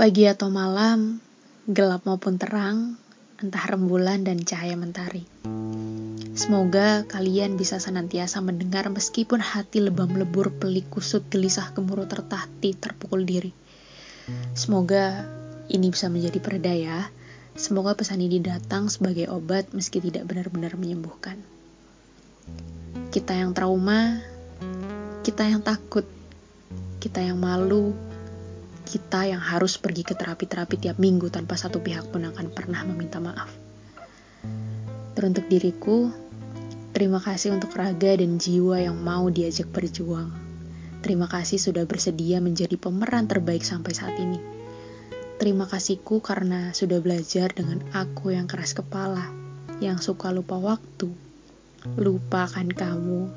Pagi atau malam, gelap maupun terang, entah rembulan dan cahaya mentari. Semoga kalian bisa senantiasa mendengar meskipun hati lebam lebur pelik kusut gelisah gemuruh tertati terpukul diri. Semoga ini bisa menjadi pereda ya. Semoga pesan ini datang sebagai obat meski tidak benar-benar menyembuhkan. Kita yang trauma, kita yang takut, kita yang malu, kita yang harus pergi ke terapi-terapi tiap minggu tanpa satu pihak pun akan pernah meminta maaf. Teruntuk diriku, terima kasih untuk raga dan jiwa yang mau diajak berjuang. Terima kasih sudah bersedia menjadi pemeran terbaik sampai saat ini. Terima kasihku karena sudah belajar dengan aku yang keras kepala, yang suka lupa waktu, lupa akan kamu,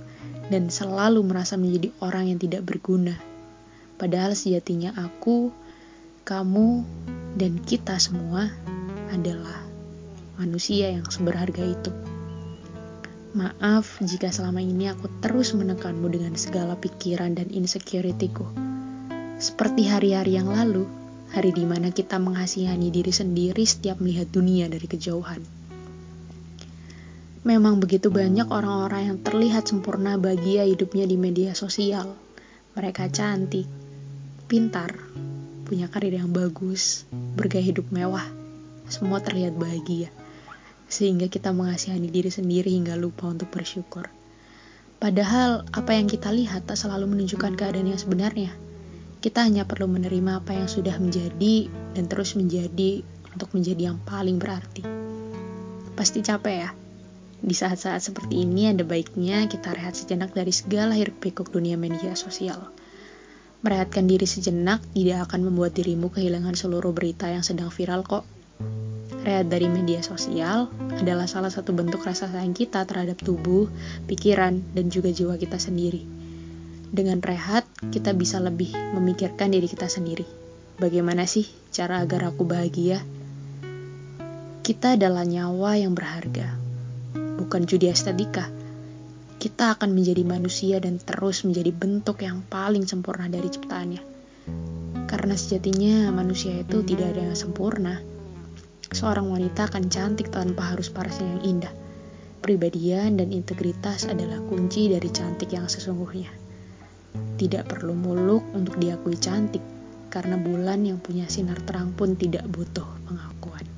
dan selalu merasa menjadi orang yang tidak berguna Padahal sejatinya aku, kamu, dan kita semua adalah manusia yang seberharga itu. Maaf jika selama ini aku terus menekanmu dengan segala pikiran dan insecurity-ku. Seperti hari-hari yang lalu, hari di mana kita mengasihani diri sendiri setiap melihat dunia dari kejauhan. Memang begitu banyak orang-orang yang terlihat sempurna bahagia hidupnya di media sosial. Mereka cantik, pintar, punya karir yang bagus, bergaya hidup mewah, semua terlihat bahagia. Sehingga kita mengasihani diri sendiri hingga lupa untuk bersyukur. Padahal apa yang kita lihat tak selalu menunjukkan keadaan yang sebenarnya. Kita hanya perlu menerima apa yang sudah menjadi dan terus menjadi untuk menjadi yang paling berarti. Pasti capek ya? Di saat-saat seperti ini ada baiknya kita rehat sejenak dari segala hiruk pikuk dunia media sosial Merehatkan diri sejenak tidak akan membuat dirimu kehilangan seluruh berita yang sedang viral kok. Rehat dari media sosial adalah salah satu bentuk rasa sayang kita terhadap tubuh, pikiran, dan juga jiwa kita sendiri. Dengan rehat, kita bisa lebih memikirkan diri kita sendiri. Bagaimana sih cara agar aku bahagia? Kita adalah nyawa yang berharga, bukan judi estetika kita akan menjadi manusia dan terus menjadi bentuk yang paling sempurna dari ciptaannya. Karena sejatinya manusia itu tidak ada yang sempurna. Seorang wanita akan cantik tanpa harus parasnya yang indah. Pribadian dan integritas adalah kunci dari cantik yang sesungguhnya. Tidak perlu muluk untuk diakui cantik, karena bulan yang punya sinar terang pun tidak butuh pengakuan.